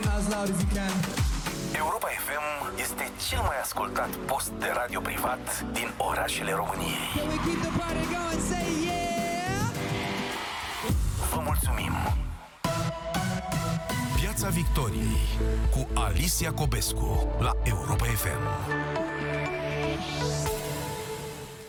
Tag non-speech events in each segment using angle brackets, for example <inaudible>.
as loud as you can. Europa FM este cel mai ascultat post de radio privat din orașele României. Can we keep the party going? Say yeah! Vă mulțumim! Piața Victoriei cu Alicia Cobescu la Europa FM.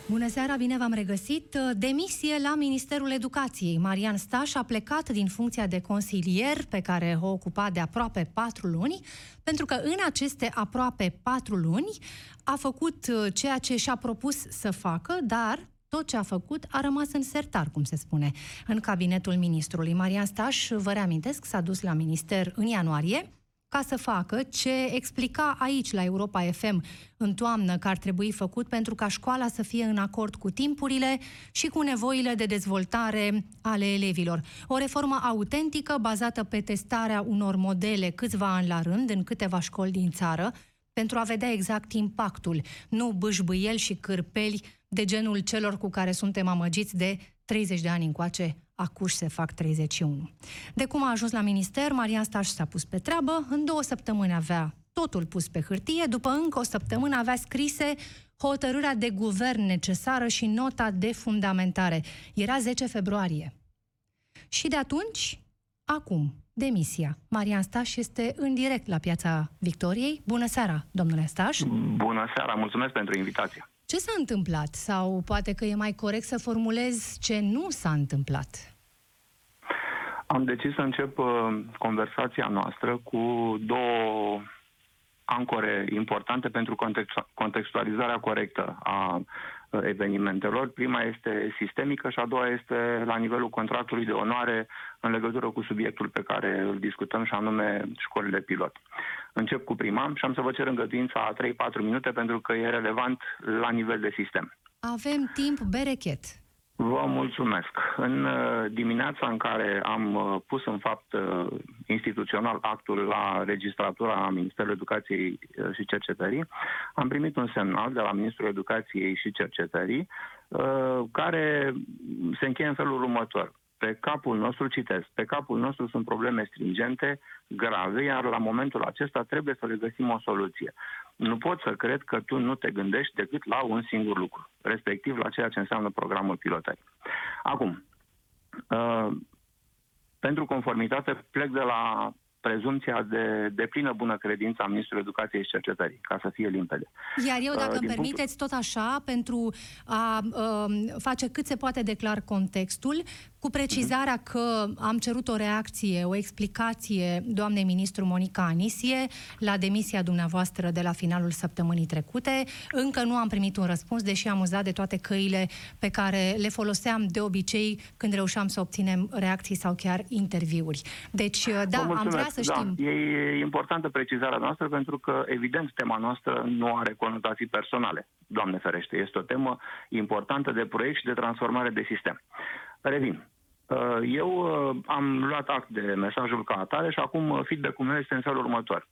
Bună seara, bine v-am regăsit. Demisie la Ministerul Educației. Marian Staș a plecat din funcția de consilier pe care o ocupa de aproape patru luni, pentru că în aceste aproape patru luni a făcut uh, ceea ce și-a propus să facă, dar tot ce a făcut a rămas în sertar, cum se spune, în cabinetul ministrului. Marian Staș, vă reamintesc, s-a dus la minister în ianuarie, ca să facă ce explica aici la Europa FM în toamnă că ar trebui făcut pentru ca școala să fie în acord cu timpurile și cu nevoile de dezvoltare ale elevilor. O reformă autentică bazată pe testarea unor modele câțiva ani la rând în câteva școli din țară pentru a vedea exact impactul, nu bâșbâieli și cârpeli de genul celor cu care suntem amăgiți de 30 de ani încoace, acuși se fac 31. De cum a ajuns la minister, Marian Staș s-a pus pe treabă, în două săptămâni avea totul pus pe hârtie, după încă o săptămână avea scrise hotărârea de guvern necesară și nota de fundamentare. Era 10 februarie. Și de atunci, acum, demisia. Marian Staș este în direct la Piața Victoriei. Bună seara, domnule Staș! Bună seara, mulțumesc pentru invitație. Ce s-a întâmplat? Sau poate că e mai corect să formulez ce nu s-a întâmplat? Am decis să încep uh, conversația noastră cu două ancore importante pentru context- contextualizarea corectă a uh, evenimentelor. Prima este sistemică și a doua este la nivelul contractului de onoare în legătură cu subiectul pe care îl discutăm și anume școlile pilot. Încep cu prima și am să vă cer îngăduința a 3-4 minute pentru că e relevant la nivel de sistem. Avem timp berechet. Vă mulțumesc. În uh, dimineața în care am uh, pus în fapt uh, instituțional actul la registratura Ministerului Educației și Cercetării, am primit un semnal de la Ministrul Educației și Cercetării care se încheie în felul următor. Pe capul nostru, citesc, pe capul nostru sunt probleme stringente, grave, iar la momentul acesta trebuie să le găsim o soluție. Nu pot să cred că tu nu te gândești decât la un singur lucru, respectiv la ceea ce înseamnă programul pilotării. Acum, uh, pentru conformitate plec de la prezumția de, de plină bună credință a Ministrului Educației și Cercetării, ca să fie limpede. Iar eu, dacă Uh, îmi din permiteți, tot așa, pentru a uh, face cât se poate declar contextul, cu precizarea că am cerut o reacție, o explicație doamnei ministru Monica Anisie la demisia dumneavoastră de la finalul săptămânii trecute. Încă nu am primit un răspuns, deși am uzat de toate căile pe care le foloseam de obicei când reușeam să obținem reacții sau chiar interviuri. Deci, uh, da, Vă am vrea să mulțumesc. știm. Da, e importantă precizarea noastră pentru că, evident, tema noastră nu are conotații personale. Doamne ferește, este o temă importantă de proiect și de transformare de sistem. Revin. Uh, Eu uh, am luat act de mesajul ca atare și acum uh, feedback-ul meu este în felul următor.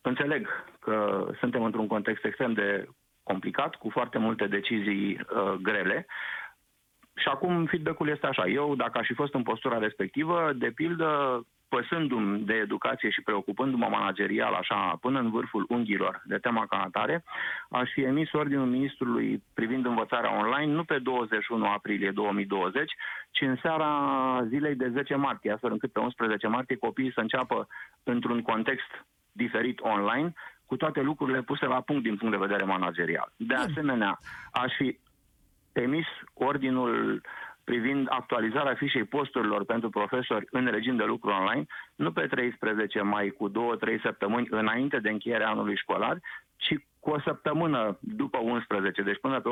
Înțeleg că suntem într-un context extrem de complicat, cu foarte multe decizii uh, grele, și acum feedback-ul este așa. Eu, dacă aș fi fost în postura respectivă, de pildă, păsându-mi de educație și preocupându-mă managerial așa până în vârful unghiilor de tema ca atare, aș fi emis ordinul ministrului privind învățarea online nu pe 21 aprilie 2020, ci în seara zilei de 10 martie, astfel încât pe 11 martie copiii să înceapă într-un context diferit online, cu toate lucrurile puse la punct din punct de vedere managerial. De asemenea, aș fi emis ordinul privind actualizarea fișei posturilor pentru profesori în regim de lucru online, nu pe 13 mai cu 2-3 săptămâni înainte de încheierea anului școlar, ci cu o săptămână după 11, deci până pe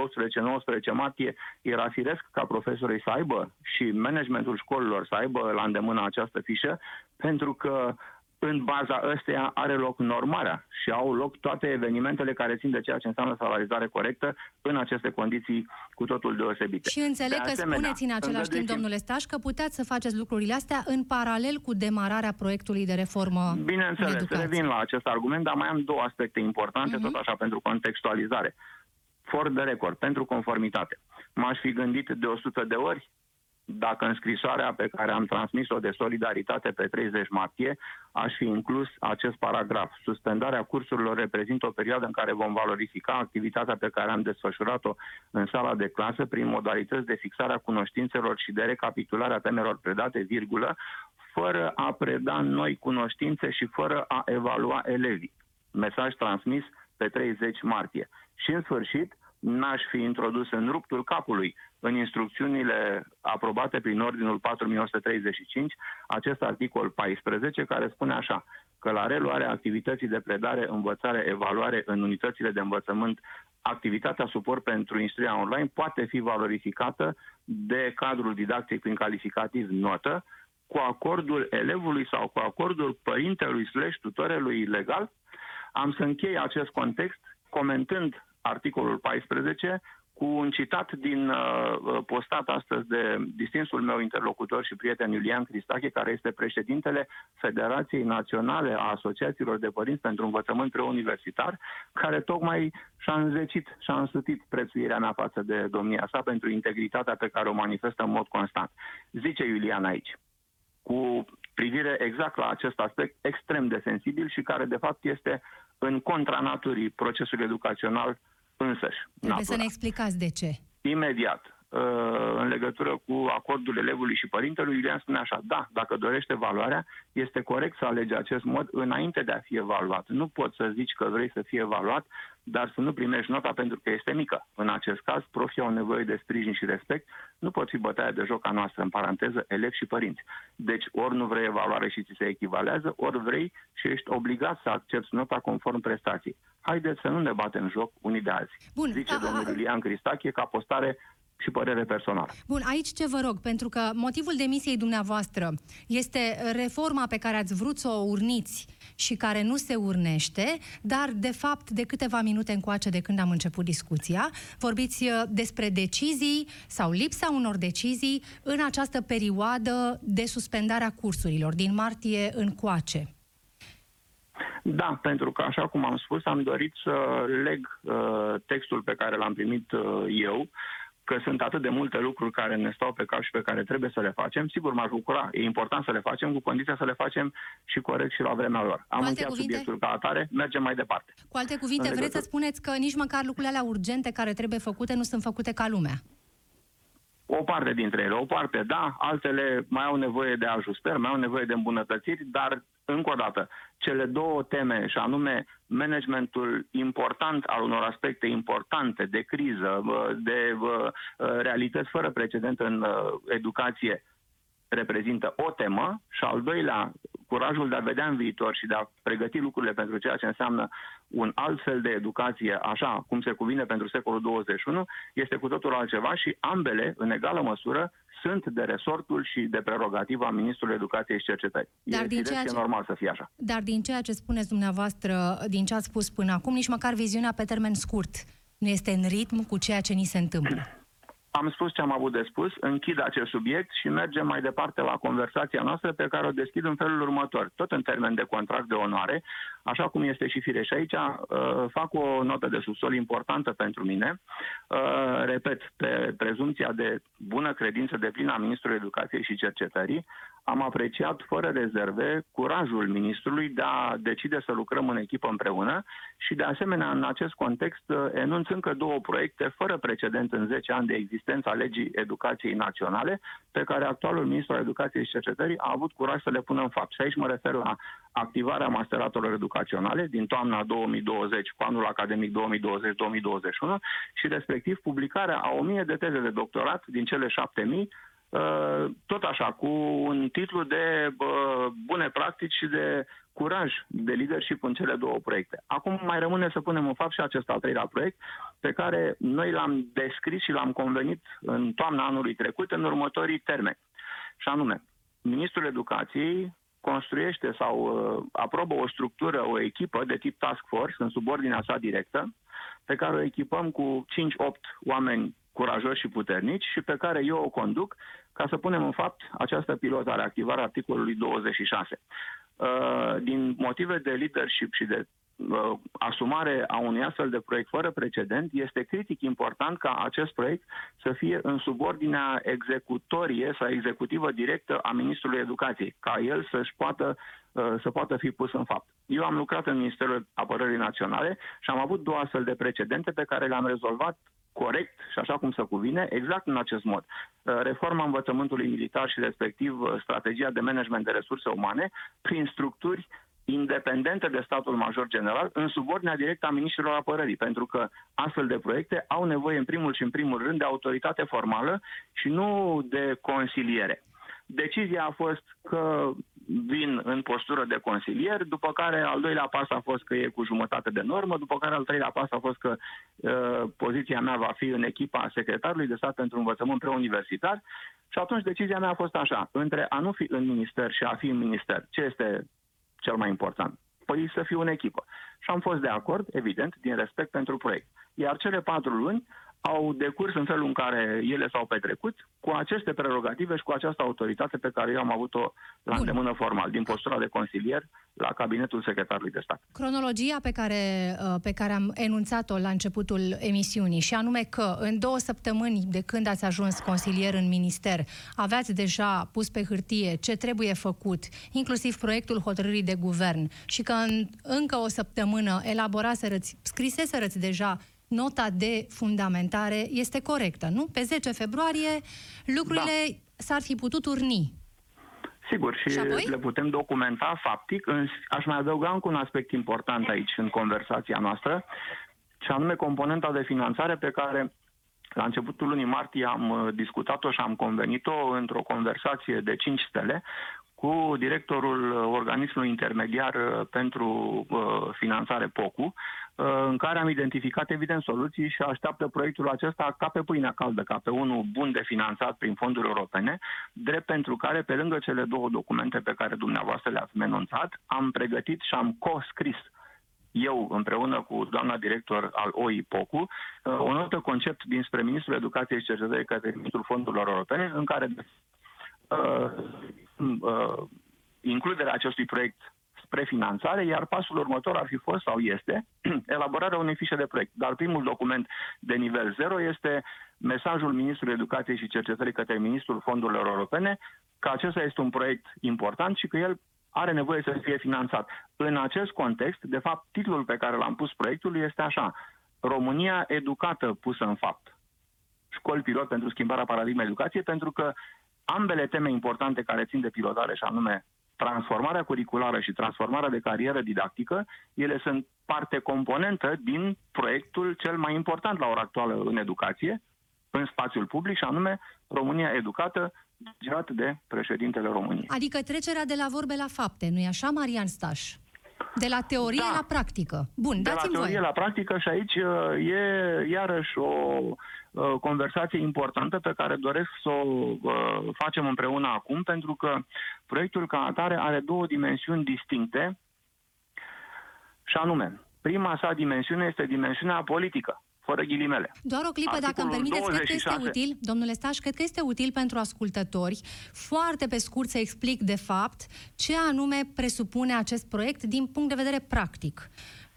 18-19 martie, era firesc ca profesorii să aibă și managementul școlilor să aibă la îndemână această fișă, pentru că în baza ăsteia are loc normarea și au loc toate evenimentele care țin de ceea ce înseamnă salarizare corectă în aceste condiții cu totul deosebite. Și înțeleg De că asemenea, spuneți în același timp, îngăduiți-mi- domnule Staș, că puteți să faceți lucrurile astea în paralel cu demararea proiectului de reformă în Bineînțeles, educație. revin la acest argument, dar mai am două aspecte importante, Mhm. tot așa, pentru contextualizare. For de record, pentru conformitate. M-aș fi gândit de 100 de ori dacă în scrisoarea pe care am transmis-o de solidaritate pe 30 martie aș fi inclus acest paragraf. Suspendarea cursurilor reprezintă o perioadă în care vom valorifica activitatea pe care am desfășurat-o în sala de clasă prin modalități de fixare a cunoștințelor și de recapitulare a temelor predate, virgulă, fără a preda noi cunoștințe și fără a evalua elevii. Mesaj transmis pe 30 martie. Și în sfârșit, n-aș fi introdus în ruptul capului în instrucțiunile aprobate prin Ordinul 4135 acest articol 14 care spune așa că la reluarea activității de predare, învățare, evaluare în unitățile de învățământ, activitatea suport pentru instruirea online poate fi valorificată de cadrul didactic prin calificativ notă, cu acordul elevului sau cu acordul părintelui slash tutorelui legal. Am să închei acest context comentând articolul 14 cu un citat din uh, postat astăzi de distinsul meu interlocutor și prieten Iulian Cristache, care este președintele Federației Naționale a Asociațiilor de Părinți pentru Învățământ Preuniversitar, care tocmai și-a înzecit și-a însutit prețuirea mea față de domnia sa pentru integritatea pe care o manifestă în mod constant. Zice Iulian aici, cu privire exact la acest aspect extrem de sensibil și care de fapt este în contra naturii procesului educațional însăși. Trebuie natura. să ne explicați de ce. Imediat. Uh, în legătură cu acordul elevului și părintelui, Iulian spune așa, da, dacă dorește valoarea, este corect să alege acest mod înainte de a fi evaluat. Nu poți să zici că vrei să fie evaluat, dar să nu primești nota pentru că este mică. În acest caz, profii au nevoie de sprijin și respect, nu pot fi bătaia de joc a noastră, în paranteză, elevi și părinți. Deci, ori nu vrei evaluare și ți se echivalează, ori vrei și ești obligat să accepti nota conform prestației. Haideți să nu ne batem joc unii de alții. Bun. Zice a, domnul Iulian Cristache ca postare și părere personală. Bun, aici ce vă rog, pentru că motivul demisiei dumneavoastră este reforma pe care ați vrut să o urniți și care nu se urnește, dar de fapt de câteva minute încoace de când am început discuția, vorbiți uh, despre decizii sau lipsa unor decizii în această perioadă de suspendare a cursurilor, din martie încoace. Da, pentru că, așa cum am spus, am dorit să leg uh, textul pe care l-am primit uh, eu că sunt atât de multe lucruri care ne stau pe cap și pe care trebuie să le facem. Sigur, m-aș bucura, e important să le facem, cu condiția să le facem și corect și la vremea lor. Am încheiat cuvinte? subiectul ca atare, mergem mai departe. Cu alte cuvinte, vreți să spuneți că nici măcar lucrurile alea urgente care trebuie făcute nu sunt făcute ca lumea? O parte dintre ele, o parte da, altele mai au nevoie de ajustări, mai au nevoie de îmbunătățiri, dar încă o dată, cele două teme, și anume managementul important al unor aspecte importante de criză, de realități fără precedent în educație, reprezintă o temă și al doilea, curajul de a vedea în viitor și de a pregăti lucrurile pentru ceea ce înseamnă un alt fel de educație, așa cum se cuvine pentru secolul 21, este cu totul altceva și ambele, în egală măsură, sunt de resortul și de prerogativa Ministrului Educației și Cercetării. Dar e din ceea ce... normal să fie așa. Dar din ceea ce spuneți dumneavoastră, din ce ați spus până acum, nici măcar viziunea pe termen scurt nu este în ritm cu ceea ce ni se întâmplă. Am spus ce am avut de spus, închid acest subiect și mergem mai departe la conversația noastră pe care o deschid în felul următor. Tot în termen de contract de onoare, așa cum este și fire. Și aici uh, fac o notă de subsol importantă pentru mine. Uh, repet, pe prezumția de bună credință de plină a Ministrului Educației și Cercetării, am apreciat fără rezerve curajul ministrului de a decide să lucrăm în echipă împreună și de asemenea în acest context uh, enunț încă două proiecte fără precedent în 10 ani de existență a legii educației naționale pe care actualul ministru al educației și cercetării a avut curaj să le pună în fapt. Și aici mă refer la activarea masteratelor educaționale din toamna 2020 cu anul academic 2020-2021 și respectiv publicarea a 1000 de teze de doctorat din cele 7000 Uh, tot așa, cu un titlu de uh, bune practici și de curaj de leadership în cele două proiecte. Acum mai rămâne să punem în fapt și acest al treilea proiect, pe care noi l-am descris și l-am convenit în toamna anului trecut în următorii termeni. Și anume, Ministrul Educației construiește sau uh, aprobă o structură, o echipă de tip task force în subordinea sa directă, pe care o echipăm cu 5-8 oameni curajoși și puternici și pe care eu o conduc ca să punem în fapt această pilotă reactivare articolului 26. Uh, din motive de leadership și de uh, asumare a unui astfel de proiect fără precedent, este critic important ca acest proiect să fie în subordinea executorie sau executivă directă a Ministrului Educației, ca el să-și poată, uh, să poată fi pus în fapt. Eu am lucrat în Ministerul Apărării Naționale și am avut două astfel de precedente pe care le-am rezolvat corect și așa cum se cuvine, exact în acest mod. Uh, Reforma învățământului militar și respectiv uh, strategia de management de resurse umane prin structuri independente de statul major general în subordinea directă a ministrilor apărării, pentru că astfel de proiecte au nevoie în primul și în primul rând de autoritate formală și nu de consiliere. Decizia a fost că vin în postură de consilier, după care al doilea pas a fost că e cu jumătate de normă, după care al treilea pas a fost că uh, poziția mea va fi în echipa secretarului de stat pentru învățământ preuniversitar și atunci decizia mea a fost așa, între a nu fi în minister și a fi în minister, ce este cel mai important? Păi să fiu în echipă. Și am fost de acord, evident, din respect pentru proiect. Iar cele patru luni au decurs în felul în care ele s-au petrecut, cu aceste prerogative și cu această autoritate pe care eu am avut-o la Bun. îndemână formal, din postura de consilier la cabinetul secretarului de stat. Cronologia pe care, uh, pe care am enunțat-o la începutul emisiunii și anume că în două săptămâni de când ați ajuns consilier în minister, aveați deja pus pe hârtie ce trebuie făcut, inclusiv proiectul hotărârii de guvern și că în încă o săptămână elaboraserăți, scriseserăți deja nota de fundamentare, este corectă, nu? Pe 10 februarie lucrurile s-ar fi putut urni. Sigur, și, Și apoi? le putem documenta faptic. Îns- Aș mai adăuga încă un aspect important aici în conversația noastră, și anume componenta de finanțare pe care la începutul lunii martie am uh, discutat-o și am convenit-o într-o conversație de 5 stele cu directorul uh, organismului intermediar uh, pentru uh, finanțare POCU, uh, în care am identificat evident soluții și așteaptă proiectul acesta ca pe pâinea caldă, ca pe unul bun de finanțat prin fonduri europene, drept pentru care, pe lângă cele două documente pe care dumneavoastră le-ați menunțat, am pregătit și am co-scris eu împreună cu doamna director al OI POCU, uh, o notă concept dinspre Ministrul Educației și Cercetării către Ministrul Fondurilor Europene, în care uh, uh, includerea acestui proiect spre finanțare, iar pasul următor ar fi fost sau este <clears throat> elaborarea unei fișe de proiect. Dar primul document de nivel 0 este mesajul Ministrului Educației și Cercetării către Ministrul Fondurilor Europene că acesta este un proiect important și că el are nevoie să fie finanțat. În acest context, de fapt, titlul pe care l-am pus proiectului este așa, România educată pusă în fapt. Școli pilot pentru schimbarea paradigmei educației, pentru că ambele teme importante care țin de pilotare, și anume transformarea curriculară și transformarea de carieră didactică, ele sunt parte componentă din proiectul cel mai important la ora actuală în educație, în spațiul public, și anume România educată, gerat de președintele României. Adică trecerea de la vorbe la fapte, nu-i așa, Marian Staș? De la teorie Da. la practică. Bun, de la dați-mi teorie voi. la practică și aici uh, e iarăși o uh, conversație importantă pe care doresc să o uh, facem împreună acum, pentru că proiectul ca atare are două dimensiuni distincte și anume, prima sa dimensiune este dimensiunea politică, fără ghilimele. Doar o clipă, dacă îmi Articolul permiteți, cred că este 26. util, domnule Staș, cred că este util pentru ascultători, foarte pe scurt să explic de fapt ce anume presupune acest proiect din punct de vedere practic.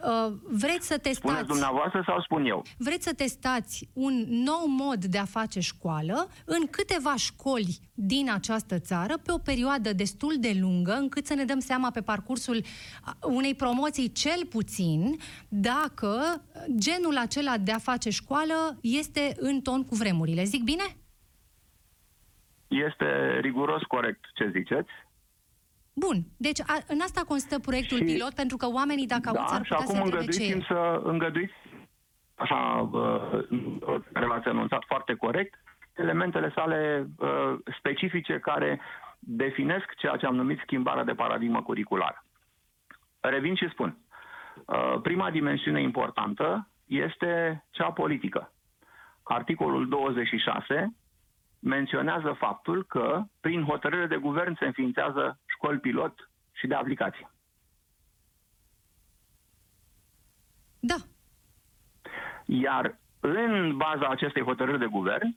Uh, Vreți să Spuneți testați dumneavoastră sau spun eu? vreți să testați un nou mod de a face școală în câteva școli din această țară pe o perioadă destul de lungă, încât să ne dăm seama pe parcursul a, unei promoții cel puțin dacă genul acela de a face școală este în ton cu vremurile. Zic bine? Este riguros corect ce ziceți. Bun. Deci a, în asta constă proiectul Și- pilot, pentru că oamenii, dacă aud, Da, s-ar și putea să acum întrebe ce e. îngăduiți-mi să îngăduiți, așa, uh, care l-ați anunțat foarte corect, elementele sale uh, specifice care definesc ceea ce am numit schimbarea de paradigmă curriculară. Revin și spun. Uh, prima dimensiune importantă este cea politică. Articolul 26 menționează faptul că prin hotărâre de guvern se înființează școli pilot și de aplicație. Da. Iar în baza acestei hotărâri de guvern,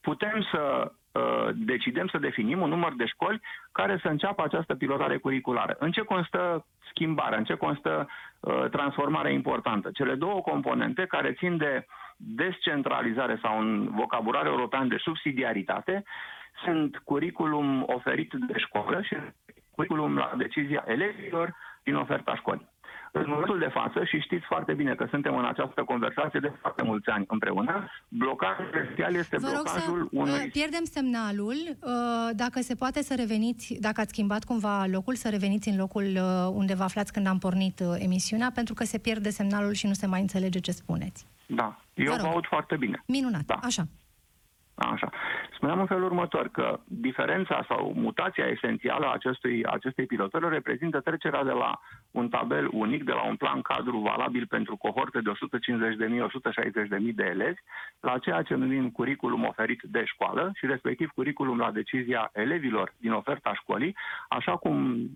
putem să uh, decidem să definim un număr de școli care să înceapă această pilotare curriculară. În ce constă schimbarea, în ce constă uh, transformarea importantă? Cele două componente care țin de descentralizare sau un vocabular european de subsidiaritate sunt curriculum oferit de școală și curriculum la decizia elevilor din oferta școlii. În momentul de față, și știți foarte bine că suntem în această conversație de foarte mulți ani împreună, blocajul esențial este Vă rog să blocajul uh, unui... pierdem semnalul. Uh, Dacă se poate să reveniți, dacă ați schimbat cumva locul, să reveniți în locul uh, unde vă aflați când am pornit uh, emisiunea, pentru că se pierde semnalul și nu se mai înțelege ce spuneți. Da, eu Vă vă rog. aud foarte bine. Minunat, Da. așa. Așa. Spuneam în felul următor că diferența sau mutația esențială a acestui, acestei pilotări reprezintă trecerea de la un tabel unic, de la un plan cadru valabil pentru cohorte de 150.000-160.000 de elevi, la ceea ce numim curriculum oferit de școală și respectiv curriculum la decizia elevilor din oferta școlii, așa cum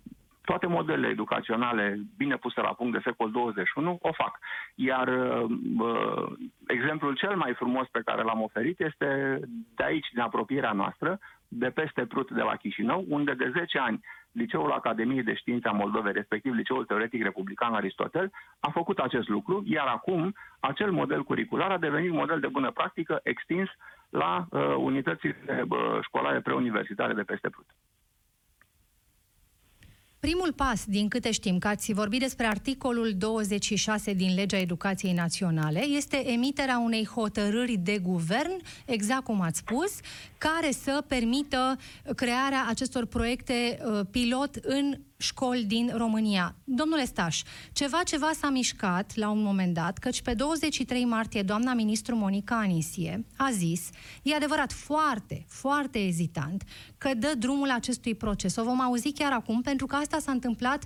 toate modelele educaționale bine puse la punct de secol 21 o fac. Iar uh, exemplul cel mai frumos pe care l-am oferit este de aici, din apropierea noastră, de peste Prut de la Chișinău, unde de 10 ani Liceul Academiei de Științe a Moldovei, respectiv Liceul Teoretic Republican Aristotel, a făcut acest lucru, iar acum acel model curricular a devenit model de bună practică extins la uh, unitățile uh, școlare preuniversitare de peste Prut. Primul pas, din câte știm, că ați vorbit despre articolul 26 din Legea Educației Naționale, este emiterea unei hotărâri de guvern, exact cum ați spus, care să permită crearea acestor proiecte uh, pilot în școli din România. Domnule Staș, ceva ceva s-a mișcat la un moment dat, căci pe 23 martie doamna ministru Monica Anisie a zis, e adevărat foarte, foarte ezitant, că dă drumul acestui proces. O vom auzi chiar acum, pentru că asta s-a întâmplat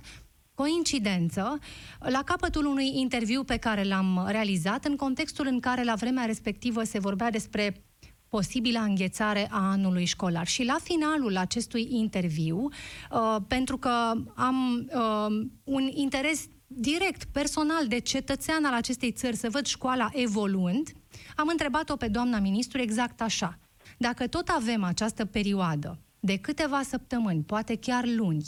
coincidență, la capătul unui interviu pe care l-am realizat, în contextul în care la vremea respectivă se vorbea despre posibilă înghețare a anului școlar. Și la finalul acestui interviu, uh, pentru că am uh, un interes direct, personal, de cetățean al acestei țări să văd școala evoluând, am întrebat-o pe doamna ministru exact așa. Dacă tot avem această perioadă de câteva săptămâni, poate chiar luni,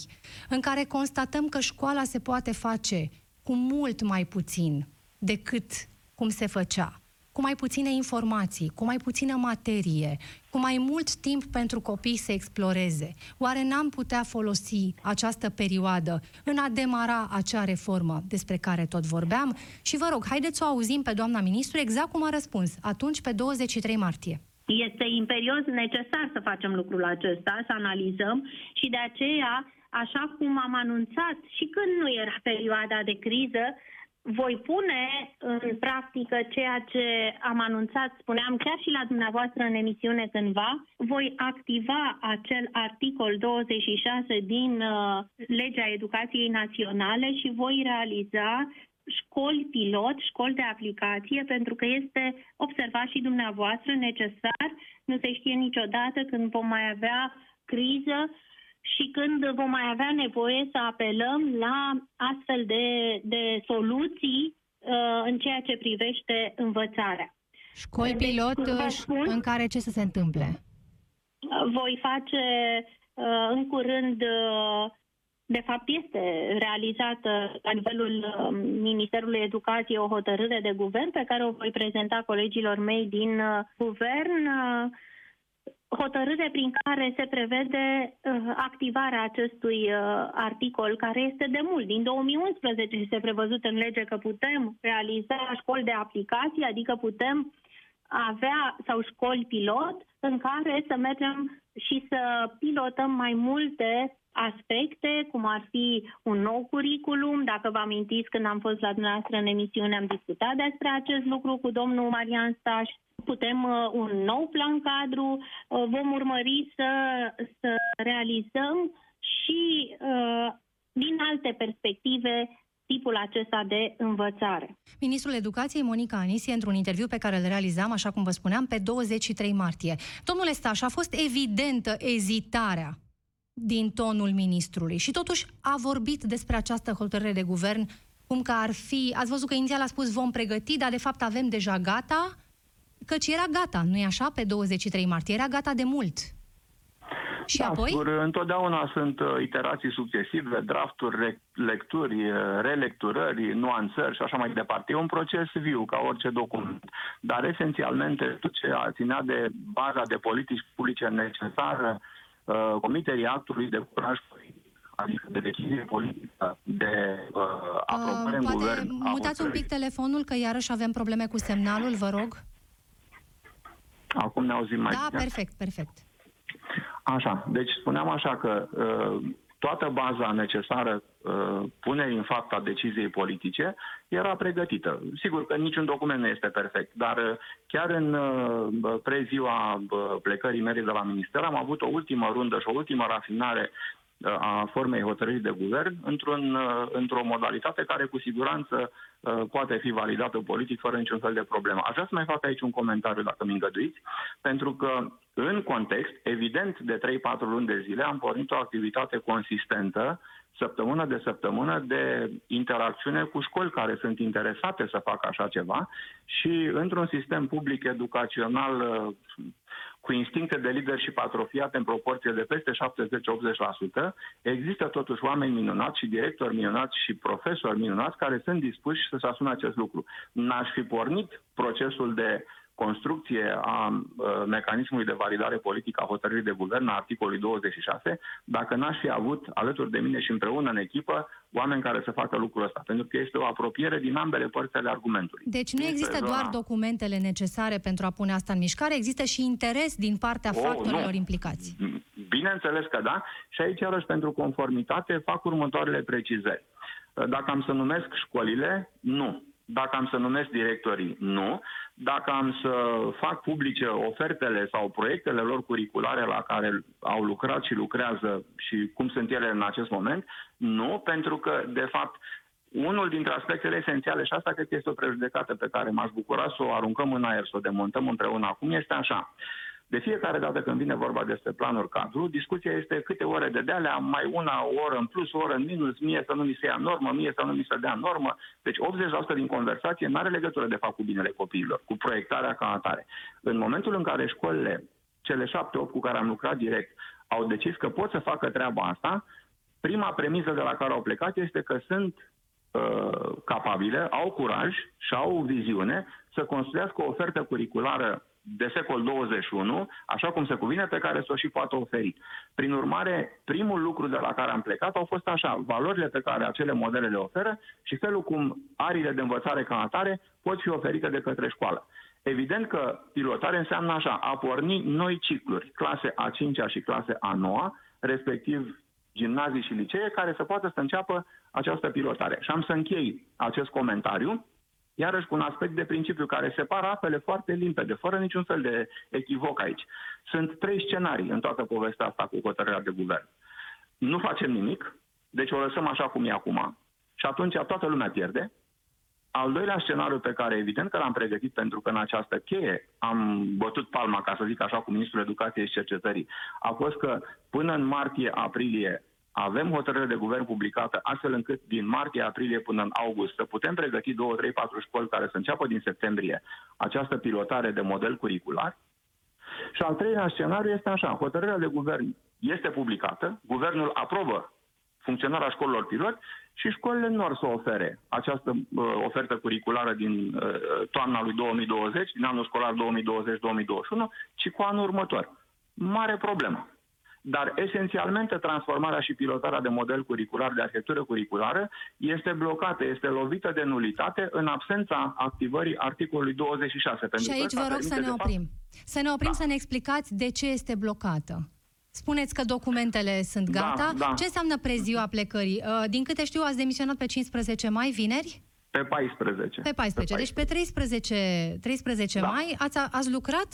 în care constatăm că școala se poate face cu mult mai puțin decât cum se făcea, cu mai puține informații, cu mai puțină materie, cu mai mult timp pentru copii să exploreze. Oare n-am putea folosi această perioadă în a demara acea reformă despre care tot vorbeam? Și vă rog, haideți să o auzim pe doamna ministru exact cum a răspuns atunci pe 23 martie. Este imperios necesar să facem lucrul acesta, să analizăm și de aceea, așa cum am anunțat și când nu era perioada de criză, voi pune în practică ceea ce am anunțat, spuneam chiar și la dumneavoastră în emisiune cândva, voi activa acel articol 26 din uh, Legea Educației Naționale și voi realiza școli pilot, școli de aplicație, pentru că este observat și dumneavoastră necesar, nu se știe niciodată când vom mai avea criză și când vom mai avea nevoie să apelăm la astfel de, de soluții uh, în ceea ce privește învățarea. Școli Deci, pilot cum vă uh, spun, în care ce să se întâmple? voi face uh, în curând, uh, de fapt este realizată la nivelul uh, Ministerului Educației o hotărâre de guvern pe care o voi prezenta colegilor mei din uh, guvern, uh, hotărâre prin care se prevede uh, activarea acestui uh, articol care este de mult, din 2011 este prevăzut în lege că putem realiza școli de aplicații, adică putem avea sau școli pilot în care să mergem și să pilotăm mai multe aspecte, cum ar fi un nou curriculum. Dacă vă amintiți, când am fost la dumneavoastră în emisiune, am discutat despre acest lucru cu domnul Marian Staș. Putem uh, un nou plan cadru, uh, vom urmări să, să realizăm și uh, din alte perspective tipul acesta de învățare. Ministrul Educației, Monica Anisie, într-un interviu pe care îl realizam, așa cum vă spuneam, pe 23 martie. Domnule Staș, a fost evidentă ezitarea din tonul ministrului și totuși a vorbit despre această hotărâre de guvern cum că ar fi... Ați văzut că inițial a spus vom pregăti, dar de fapt avem deja gata, căci era gata, nu-i așa, pe 23 martie, era gata de mult. Și da, apoi? Sigur, întotdeauna sunt uh, iterații succesive, drafturi, re- lecturi, uh, relecturări, nuanțări și așa mai departe. E un proces viu, ca orice document. Dar, esențialmente, tot ce a ținea de baza de politici publice necesară uh, comiterii actului de curaj politic, adică de decizie politică, de uh, aprobare în poate guvern. a mutați un pic hotărârii. telefonul, că iarăși avem probleme cu semnalul, vă rog. Acum ne auzim mai Da, bine. perfect, perfect. Așa, deci spuneam așa că uh, toată baza necesară uh, punerii în fapt a deciziei politice era pregătită. Sigur că niciun document nu este perfect, dar uh, chiar în uh, preziua uh, plecării mele de la minister am avut o ultimă rundă și o ultimă rafinare uh, a formei hotărârii de guvern într-un, uh, într-o modalitate care cu siguranță uh, poate fi validată politic fără niciun fel de problemă. Aș vrea să mai fac aici un comentariu, dacă mi îngăduiți, pentru că în context, evident, de 3-4 luni de zile am pornit o activitate consistentă, săptămână de săptămână, de interacțiune cu școli care sunt interesate să facă așa ceva și într-un sistem public educațional uh, cu instincte de leadership atrofiate în proporție de peste 70-80%, există totuși oameni minunați și directori minunați și profesori minunați care sunt dispuși să-și asume acest lucru. N-aș fi pornit procesul de construcție a uh, mecanismului de validare politică a hotărârii de guvern a articolului 26, dacă n-aș fi avut alături de mine și împreună în echipă oameni care să facă lucrul ăsta, pentru că este o apropiere din ambele părți ale argumentului. Deci nu Este există zona- doar documentele necesare pentru a pune asta în mișcare, există și interes din partea Oh, factorilor nu. implicați. Bineînțeles că da. Și aici, iarăși, pentru conformitate, fac următoarele precizări. Dacă am să numesc școlile, nu. Dacă am să numesc directorii, nu. Dacă am să fac publice ofertele sau proiectele lor curriculare la care au lucrat și lucrează și cum sunt ele în acest moment, nu, pentru că, de fapt, unul dintre aspectele esențiale, și asta cred că este o prejudecată pe care m-aș bucura să o aruncăm în aer, să o demontăm împreună acum, este așa. De fiecare dată când vine vorba despre planuri cadru, discuția este câte ore de dealea, mai una o oră în plus, o oră în minus, mie să nu mi se ia normă, mie să nu mi se dea normă. Deci 80% din conversație nu are legătură de fapt cu binele copiilor, cu proiectarea ca atare. În momentul în care școlile, cele șapte, opt cu care am lucrat direct, au decis că pot să facă treaba asta, prima premisă de la care au plecat este că sunt uh, capabile, au curaj și au viziune să construiască o ofertă curriculară de secol 21, așa cum se cuvine, pe care să o și poată oferi. Prin urmare, primul lucru de la care am plecat au fost așa, valorile pe care acele modele le oferă și felul cum arile de învățare ca atare pot fi oferite de către școală. Evident că pilotare înseamnă așa, a porni noi cicluri, clase a 5-a și clase a 9 respectiv gimnazii și licee, care să poată să înceapă această pilotare. Și am să închei acest comentariu, iarăși cu un aspect de principiu care separă apele foarte limpede, fără niciun fel de echivoc aici. Sunt trei scenarii în toată povestea asta cu hotărârea de guvern. Nu facem nimic, deci o lăsăm așa cum e acum și atunci toată lumea pierde. Al doilea scenariu pe care evident că l-am pregătit pentru că în această cheie am bătut palma, ca să zic așa, cu Ministrul Educației și Cercetării, a fost că până în martie-aprilie avem hotărâre de guvern publicată astfel încât din martie-aprilie până în august să putem pregăti 2, 3, 4 școli care să înceapă din septembrie această pilotare de model curricular. Și al treilea scenariu este așa, hotărârea de guvern este publicată, guvernul aprobă funcționarea școlilor pilot și școlile nu ar să ofere această uh, ofertă curriculară din uh, toamna lui 2020, din anul școlar 2020-2021, ci cu anul următor. Mare problemă. Dar esențialmente transformarea și pilotarea de model curricular, de arhitectură curriculară, este blocată, este lovită de nulitate în absența activării articolului 26. Pentru Și că aici ăsta vă rog să permite, ne de fapt, oprim. Să ne oprim Da. să ne explicați de ce este blocată. Spuneți că documentele sunt Da, gata. da. Ce înseamnă preziua plecării? Uh, Din câte știu, ați demisionat pe 15 mai, vineri? Pe 14. Pe 14. Deci pe 13, 13 Da. mai ați, ați lucrat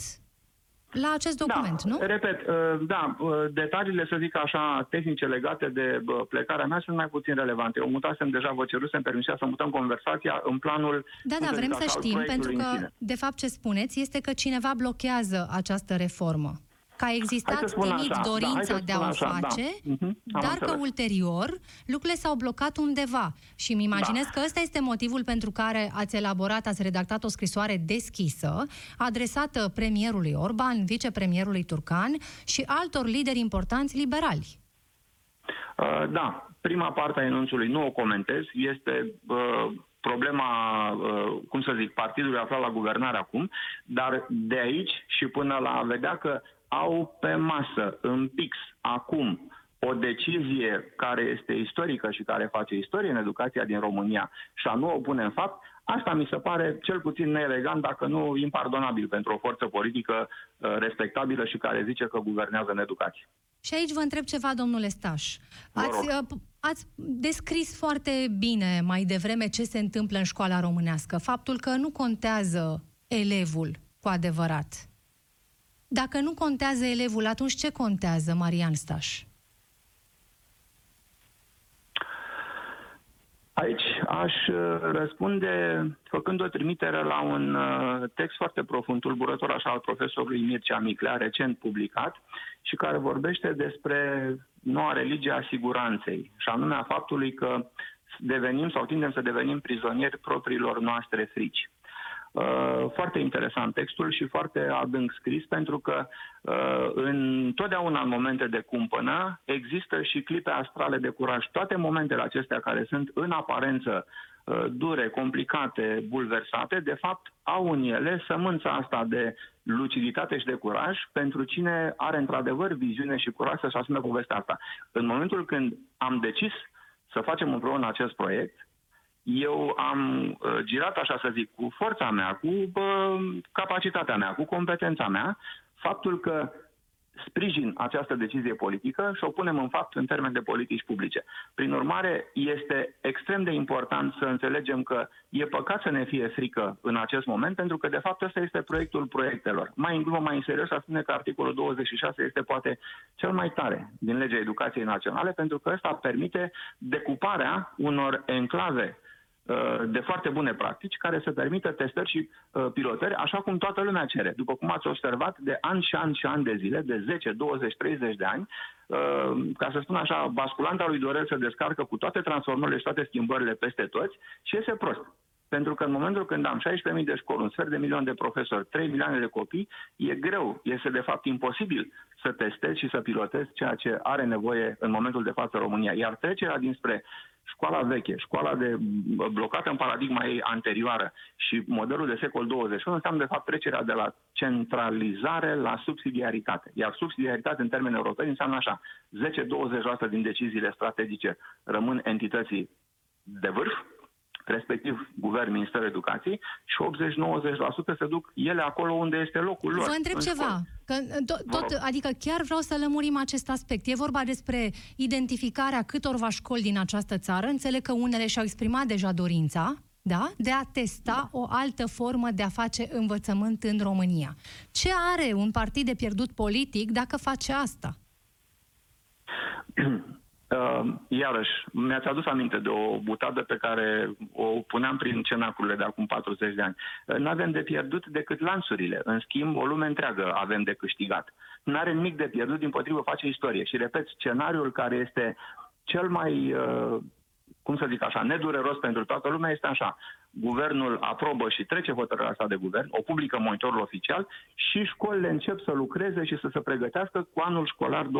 la acest document, da, nu? Repet, uh, da, uh, detaliile, să zic așa, tehnice legate de bă, plecarea mea sunt mai puțin relevante. Eu mutasem deja, vă cerusem permisia să mutăm conversația în planul... Da, cum da, să vrem zic să așa, al știm, pentru proiectului în că, sine. de fapt, ce spuneți este că cineva blochează această reformă. Că a existat Hai să spun timid așa, da, hai dorința să de a o spun așa, da. face, Mhm, am dar că înțeles. ulterior lucrurile s-au blocat undeva. Și îmi imaginez Da. că ăsta este motivul pentru care ați elaborat, ați redactat o scrisoare deschisă, adresată premierului Orban, vicepremierului Turcan și altor lideri importanți liberali. Uh, Da, prima parte a enunțului nu o comentez, este uh, problema, uh, cum să zic, partidului aflat la guvernare acum, dar de aici și până la a vedea că au pe masă, în pix, acum, o decizie care este istorică și care face istorie în educația din România și a nu o pune în fapt, asta mi se pare cel puțin neelegant, dacă nu impardonabil pentru o forță politică uh, respectabilă și care zice că guvernează în educație. Și aici vă întreb ceva, domnule Staș. Vă Ați, rog. uh, ați descris foarte bine mai devreme ce se întâmplă în școala românească. Faptul că nu contează elevul cu adevărat. Dacă nu contează elevul, atunci ce contează, Marian Staș? Aici aș uh, răspunde făcând o trimitere la un uh, text foarte profund, tulburător așa al profesorului Mircea Miclea, recent publicat, și care vorbește despre noua religie a siguranței, și anume a faptului că devenim sau tindem să devenim prizonieri propriilor noastre frici. Uh, foarte interesant textul și foarte adânc scris pentru că uh, în totdeauna în momente de cumpănă există și clipe astrale de curaj. Toate momentele acestea care sunt în aparență uh, dure, complicate, bulversate, de fapt au în ele sămânța asta de luciditate și de curaj pentru cine are într-adevăr viziune și curaj să-și asume povestea asta. În momentul când am decis să facem împreună acest proiect, eu am uh, girat, așa să zic, cu forța mea, cu uh, capacitatea mea, cu competența mea, faptul că sprijin această decizie politică și o punem în fapt în termen de politici publice. Prin urmare, este extrem de important să înțelegem că e păcat să ne fie frică în acest moment, pentru că, de fapt, ăsta este proiectul proiectelor. Mai în glumă, mai în serios, aș spune că articolul 26 este poate cel mai tare din legea educației naționale, pentru că ăsta permite decuparea unor enclave uh, de foarte bune practici care să permită testări și uh, pilotări, așa cum toată lumea cere. După cum ați observat, de ani și ani și ani de zile, de 10, 20, 30 de ani, uh, ca să spun așa, basculanta lui Dorel se descarcă cu toate transformările și toate schimbările peste toți și iese prost. Pentru că în momentul când am 16.000 de școli, un sfert de milion de profesori, 3 milioane de copii, e greu, este de fapt imposibil să testezi și să pilotezi ceea ce are nevoie în momentul de față România. Iar trecerea dinspre școala veche, școala de blocată în paradigma ei anterioară și modelul de secol 21 înseamnă de fapt trecerea de la centralizare la subsidiaritate. Iar subsidiaritate în termeni europeni înseamnă așa, 10-20% din deciziile strategice rămân entității de vârf, respectiv Guvern, Ministerul Educației, și 80-90% se duc ele acolo unde este locul lor. Vă întreb în ceva, școli. că tot, Vă tot, rog. adică chiar vreau să lămurim acest aspect. E vorba despre identificarea câtorva școli din această țară. Înțeleg că unele și-au exprimat deja dorința, da? de a testa o altă formă de a face învățământ în România. Ce are un partid de pierdut politic dacă face asta? <clears throat> Uh, iarăși, mi-ați adus aminte de o butadă pe care o puneam prin cenacurile de acum 40 de ani. Uh, n-avem de pierdut decât lanțurile. În schimb, o lume întreagă avem de câștigat. N-are nimic de pierdut, din potrivă face istorie. Și repet, scenariul care este cel mai, uh, cum să zic așa, nedureros pentru toată lumea este așa. Guvernul aprobă și trece hotărârea asta de guvern, o publică monitorul oficial și școlile încep să lucreze și să se pregătească cu anul școlar 2021-2022.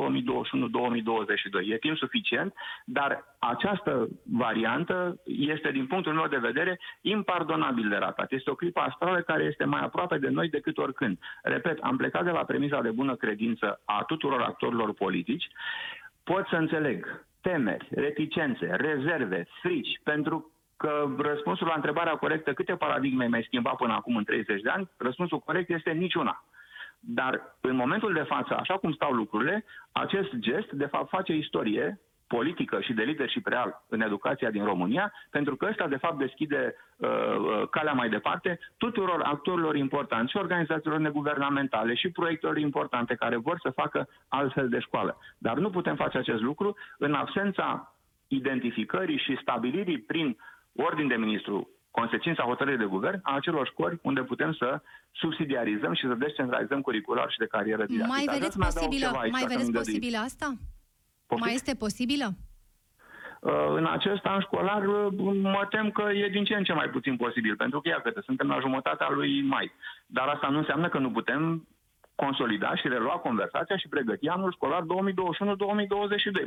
E timp suficient, dar această variantă este, din punctul meu de vedere, impardonabil de ratat. Este o clipă astrală care este mai aproape de noi decât oricând. Repet, am plecat de la premisa de bună credință a tuturor actorilor politici. Pot să înțeleg temeri, reticențe, rezerve, frici, pentru că răspunsul la întrebarea corectă, câte paradigme mai schimbat până acum în 30 de ani, răspunsul corect este niciuna. Dar în momentul de față, așa cum stau lucrurile, acest gest, de fapt, face istorie politică și de leadership real în educația din România, pentru că ăsta, de fapt, deschide uh, uh, calea mai departe tuturor actorilor importanți și organizațiilor neguvernamentale și proiectelor importante care vor să facă altfel de școală. Dar nu putem face acest lucru în absența identificării și stabilirii prin ordin de ministru consecința hotărârii de guvern a acelor școli unde putem să subsidiarizăm și să descentralizăm curricular și de carieră didactică. Mai Aș vrea vedeți să mai adaug posibilă, ceva aici, mai dacă vedeți îmi dăduiți. posibilă asta? Poftiți? Mai este posibilă? Uh, în acest an școlar uh, mă tem că e din ce în ce mai puțin posibil, pentru că iată, suntem la jumătatea lui mai. Dar asta nu înseamnă că nu putem consolida și relua conversația și pregăti anul școlar 2021-2022,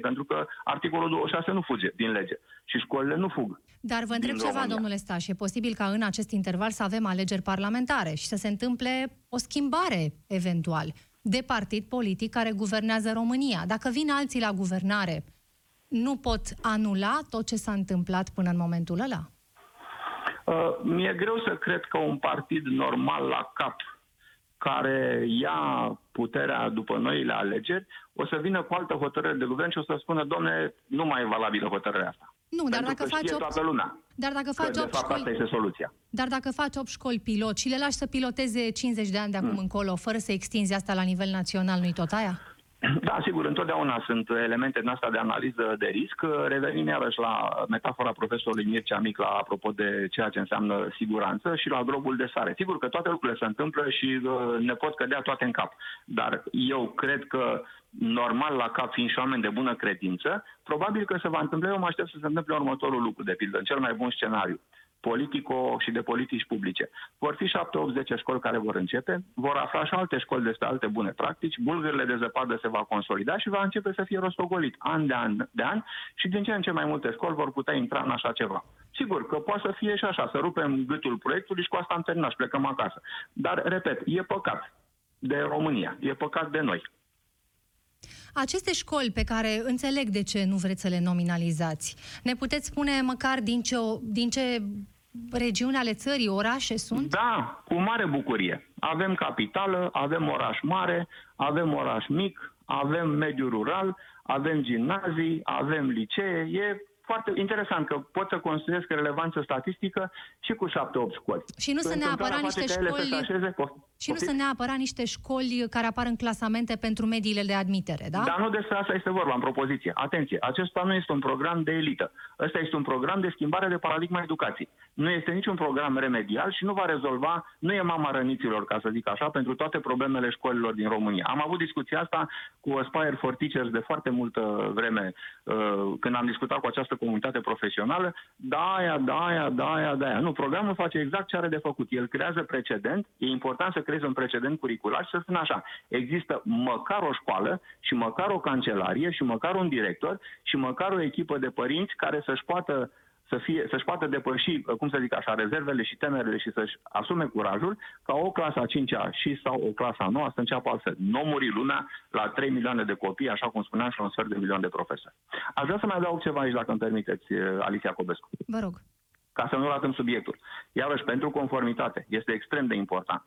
pentru că articolul 26 nu fuge din lege și școlile nu fug. Dar vă întreb din ceva, România. domnule Staș, e posibil ca în acest interval să avem alegeri parlamentare și să se întâmple o schimbare, eventual, de partid politic care guvernează România. Dacă vin alții la guvernare, nu pot anula tot ce s-a întâmplat până în momentul ăla? Uh, mi-e greu să cred că un partid normal la cap care ia puterea după noile alegeri, o să vină cu altă hotărâre de guvern și o să spună, domne, nu mai e valabilă hotărârea asta. Nu, dar Pentru dacă că faci știe opt, toată lumea dar dacă că, faci de opt fapt, asta școli, este soluția. dar dacă faci 8 școli pilot și le lași să piloteze 50 de ani de acum Hmm. încolo, fără să extinzi asta la nivel național, nu-i tot aia? Da, sigur, întotdeauna sunt elemente din asta de analiză de risc. Revenim iarăși la metafora profesorului Mircea Mic la apropo de ceea ce înseamnă siguranță și la drobul de sare. Sigur că toate lucrurile se întâmplă și uh, ne pot cădea toate în cap. Dar eu cred că normal la cap, fiind și oameni de bună credință, probabil că se va întâmpla, eu mă aștept să se întâmple următorul lucru, de pildă, în cel mai bun scenariu politico și de politici publice. Vor fi 7-8-10 școli care vor începe, vor afla și alte școli despre alte bune practici, bulgările de zăpadă se va consolida și va începe să fie rostogolit an de an de an și din ce în ce mai multe școli vor putea intra în așa ceva. Sigur că poate să fie și așa, să rupem gâtul proiectului și cu asta am terminat și plecăm acasă. Dar, repet, e păcat de România, e păcat de noi. Aceste școli pe care înțeleg de ce nu vreți să le nominalizați, ne puteți spune măcar din ce, o- din ce regiuni ale țării, orașe sunt? Da, cu mare bucurie. Avem capitală, avem oraș mare, avem oraș mic, avem mediu rural, avem gimnazii, avem licee. E foarte interesant că pot să construiesc relevanță statistică și cu 7-8 școli. Și nu sunt Întâmplarea neapărat face niște ca ele să școli- se așeze, pof- Și nu poftiți? sunt neapărat niște școli care apar în clasamente pentru mediile de admitere, da? Dar nu despre asta este vorba în propoziție. Atenție, acesta nu este un program de elită. Ăsta este un program de schimbare de paradigma educației. Nu este niciun program remedial și nu va rezolva, nu e mama răniților, ca să zic așa, pentru toate problemele școlilor din România. Am avut discuția asta cu Aspire for Teachers de foarte multă vreme, uh, când am discutat cu această comunitate profesională. Da, aia, da, aia, da, aia, da, aia. Nu, programul face exact ce are de făcut. El creează precedent, e important să creezi un precedent curricular și să spună așa, există măcar o școală și măcar o cancelarie și măcar un director și măcar o echipă de părinți care să-și poată să fie, să-și poată depăși, cum să zic așa, rezervele și temerile și să-și asume curajul ca o clasă a 5-a și sau o clasă a 9 să înceapă altfel. Nu muri lumea la 3 milioane de copii, așa cum spuneam, și la un sfert de milion de profesori. Aș vrea să mai adaug ceva aici, dacă îmi permiteți, Alicia Cobescu Vă rog. ca să nu ratăm subiectul. Iarăși, pentru conformitate, este extrem de important.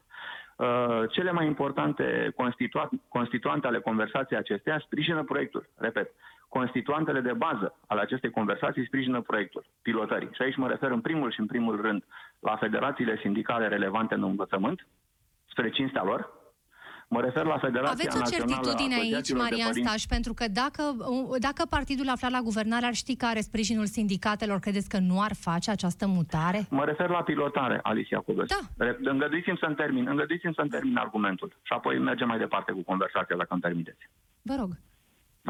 Uh, Cele mai importante constitua- constituante ale conversației acesteia sprijină proiectul. Repet, constituantele de bază ale acestei conversații sprijină proiectul, pilotării. Și aici mă refer în primul și în primul rând la federațiile sindicale relevante în învățământ, spre cinstea lor. Mă refer la Federația Aveți o Națională a certitudine aici, Asociațiilor de Marian Părinți. Staș, pentru că dacă, dacă partidul aflat la guvernare ar ști că are sprijinul sindicatelor, credeți că nu ar face această mutare? Mă refer la pilotare, Alicia Cobescu. Da. Re- Îngăduiți-mi să-mi termin, îngăduiți-mi să-mi termin argumentul și apoi mergem mai departe cu conversația, dacă îmi permiteți. Vă rog.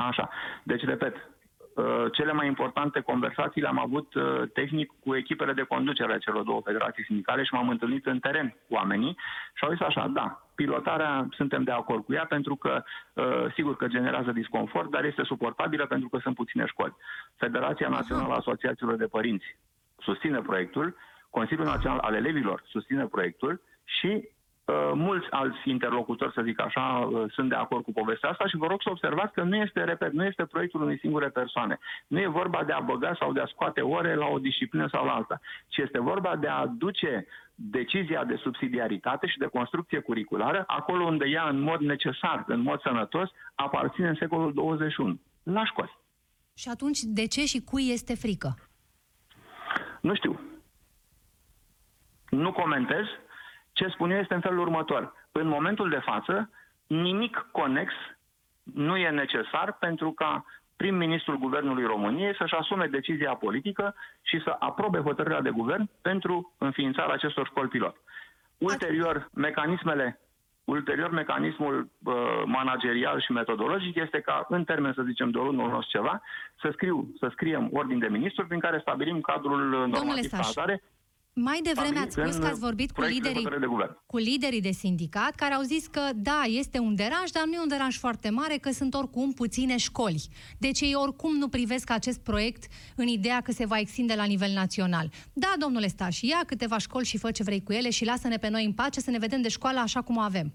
Așa. Deci, repet, uh, cele mai importante conversații le-am avut uh, tehnic cu echipele de conducere a celor două federații sindicale și m-am întâlnit în teren cu oamenii și au zis așa, da, pilotarea suntem de acord cu ea pentru că uh, sigur că generează disconfort, dar este suportabilă pentru că sunt puține școli. Federația Națională a Asociațiilor de Părinți susține proiectul, Consiliul Național al Elevilor susține proiectul și Uh, mulți alți interlocutori, să zic așa, uh, sunt de acord cu povestea asta și vă rog să observați că nu este, repet, nu este proiectul unei singure persoane. Nu e vorba de a băga sau de a scoate ore la o disciplină sau la alta, ci este vorba de a duce decizia de subsidiaritate și de construcție curriculară acolo unde ea, în mod necesar, în mod sănătos, aparține în secolul 21, la școli. Și atunci, de ce și cui este frică? Nu știu. Nu comentez. Ce spun eu este în felul următor. În momentul de față, nimic conex nu e necesar pentru ca prim-ministrul Guvernului României să-și asume decizia politică și să aprobe hotărârea de guvern pentru înființarea acestor școli pilot. Ulterior, mecanismele Ulterior, mecanismul uh, managerial și metodologic este ca, în termen, să zicem, de o lună, o ceva, să, scriu, să scriem ordin de ministru prin care stabilim cadrul uh, normativ Staș, ca atare Mai devreme ați spus în că ați vorbit cu proiectul de liderii, hotărâre de guvern. cu liderii de sindicat care au zis că da, este un deranj, dar nu e un deranj foarte mare, că sunt oricum puține școli. Deci ei oricum nu privesc acest proiect în ideea că se va extinde la nivel național. Da, domnule Staș, ia câteva școli și fă ce vrei cu ele și lasă-ne pe noi în pace să ne vedem de școală așa cum o avem.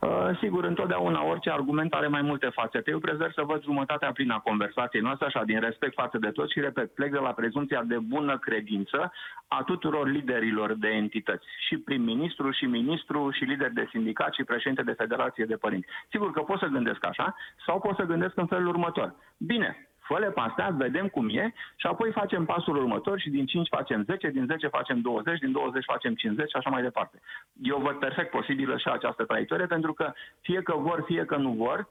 Uh, sigur, întotdeauna orice argument are mai multe fațete. Eu prefer să văd jumătatea plină a conversației noastre, așa, din respect față de toți și, repet, plec de la prezumția de bună credință a tuturor liderilor de entități, și prim-ministru, și ministru, și lideri de sindicat, și președinte de federație de părinți. Sigur că pot să gândesc așa, sau pot să gândesc în felul următor. Bine, fă-le pe astea, vedem cum e și apoi facem pasul următor și din 5 facem 10, din 10 facem 20, din 20 facem 50 și așa mai departe. Eu văd perfect posibilă și această traiectorie pentru că fie că vor, fie că nu vor,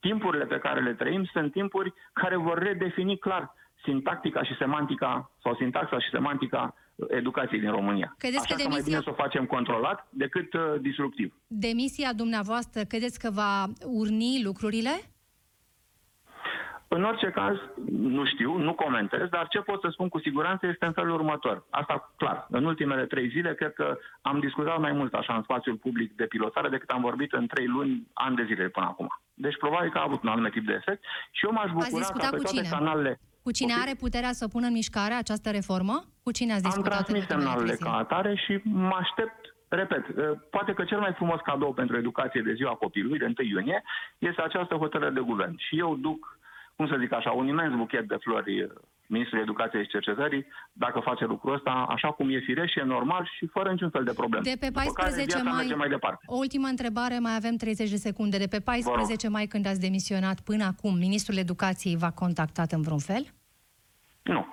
timpurile pe care le trăim sunt timpuri care vor redefini clar sintactica și semantica sau sintaxa și semantica educației din România. Credeți Așa că că mai demisia- bine să o facem controlat decât uh, disruptiv. Demisia dumneavoastră, credeți că va urni lucrurile? În orice caz, nu știu, nu comentez, dar ce pot să spun cu siguranță este în felul următor. Asta, clar, în ultimele trei zile, cred că am discutat mai mult așa în spațiul public de pilotare decât am vorbit în trei luni, ani de zile până acum. Deci probabil că a avut un anume tip de efect și eu m-aș bucura ca discutat pe cu toate cine? canalele... Cu cine Ok. are puterea să pună în mișcare această reformă? Cu cine ați Am discutat în transmis ultimele semnalele trei ca zile? atare și mă aștept, repet, eh, poate că cel mai frumos cadou pentru educație de ziua copilului, de 1 iunie, este această hotărâre de guvern. Și eu duc, cum să zic așa, un imens buchet de flori eh, Ministrul Educației și Cercetării, dacă face lucrul ăsta, așa cum e firesc și e normal și fără niciun fel de problemă. De pe După care 14 viața mai, merge mai departe. o ultimă întrebare, mai avem 30 de secunde. De pe 14 mai, când ați demisionat până acum, Ministrul Educației v-a contactat în vreun fel? Nu.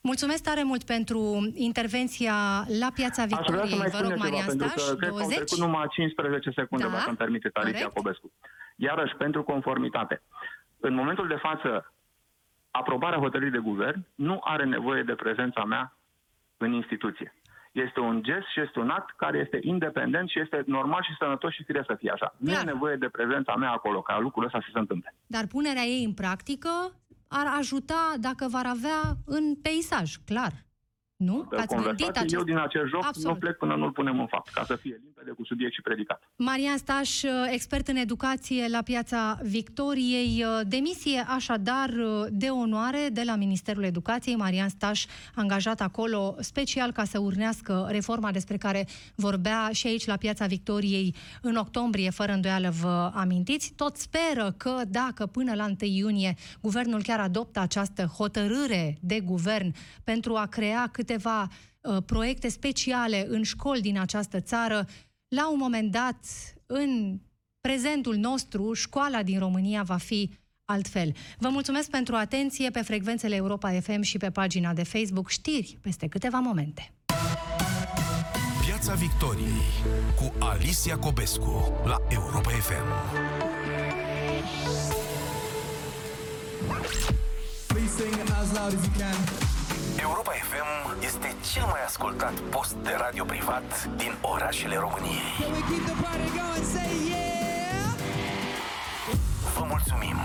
Mulțumesc tare mult pentru intervenția la Piața Aș vrea să Victoriei. mai Vă spun rog, eu ceva, Marian pentru Staș, că cred că au 20? trecut numai 15 secunde, Da, dacă îmi permite Alicia corect. Cobescu. Iarăși, pentru conformitate. În momentul de față, aprobarea hotărârii de guvern nu are nevoie de prezența mea în instituție. Este un gest și este un act care este independent și este normal și sănătos și fire să fie așa. Nu Clar. e nevoie de prezența mea acolo ca lucrul ăsta să se întâmple. Dar punerea ei în practică ar ajuta dacă v-ar avea în peisaj, clar. Nu? Că ați gândit Conversații, acest... eu din acest joc Absolut. nu plec până nu-l punem în fapt, ca să fie limpede cu subiect și predicat. Marian Staș, expert în educație la Piața Victoriei. Demisie așadar de onoare de la Ministerul Educației. Marian Staș angajat acolo special ca să urnească reforma despre care vorbea și aici la Piața Victoriei în octombrie, fără îndoială vă amintiți. Tot speră că dacă până la 1 iunie guvernul chiar adoptă această hotărâre de guvern pentru a crea câteva uh, proiecte speciale în școli din această țară, la un moment dat, în prezentul nostru, școala din România va fi altfel. Vă mulțumesc pentru atenție pe frecvențele Europa FM și pe pagina de Facebook. Știri peste câteva momente. Piața Victoriei cu Alicia Cobescu la Europa FM. Please sing as loud as you can. Europa FM este cel mai ascultat post de radio privat din orașele României. Can we keep the party going? Say yeah! Vă mulțumim!